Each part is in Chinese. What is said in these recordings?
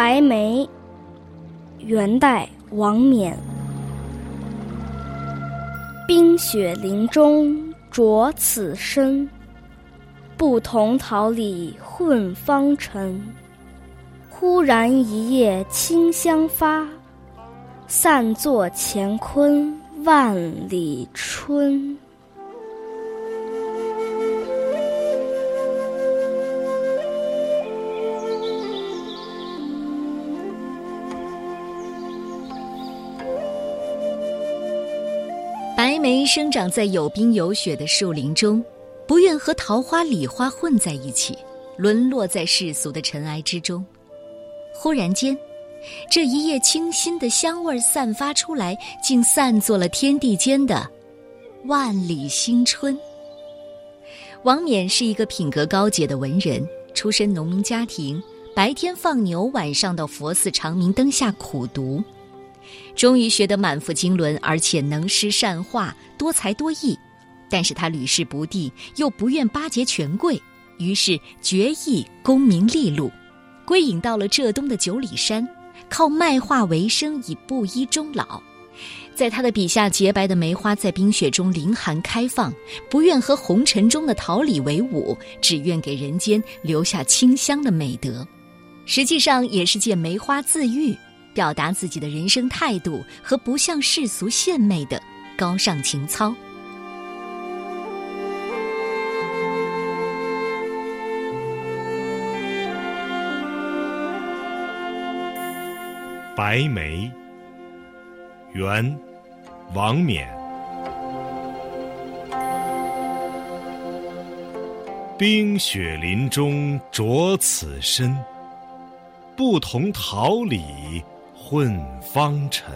白眉，元代王冕。冰雪林中着此身，不同桃李混芳尘。忽然一夜清香发，散作乾坤万里春。梅生长在有冰有雪的树林中，不愿和桃花、李花混在一起，沦落在世俗的尘埃之中。忽然间，这一夜清新的香味散发出来，竟散作了天地间的万里新春。王冕是一个品格高洁的文人，出身农民家庭，白天放牛，晚上到佛寺长明灯下苦读。终于学得满腹经纶，而且能诗善画，多才多艺。但是他屡试不第，又不愿巴结权贵，于是决意功名利禄，归隐到了浙东的九里山，靠卖画为生，以布衣终老。在他的笔下，洁白的梅花在冰雪中凌寒开放，不愿和红尘中的桃李为伍，只愿给人间留下清香的美德。实际上，也是借梅花自喻。表达自己的人生态度和不向世俗献媚的高尚情操。白眉，元，王冕。冰雪林中着此身，不同桃李。混芳尘，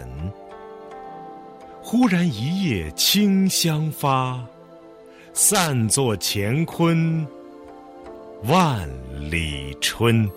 忽然一夜清香发，散作乾坤万里春。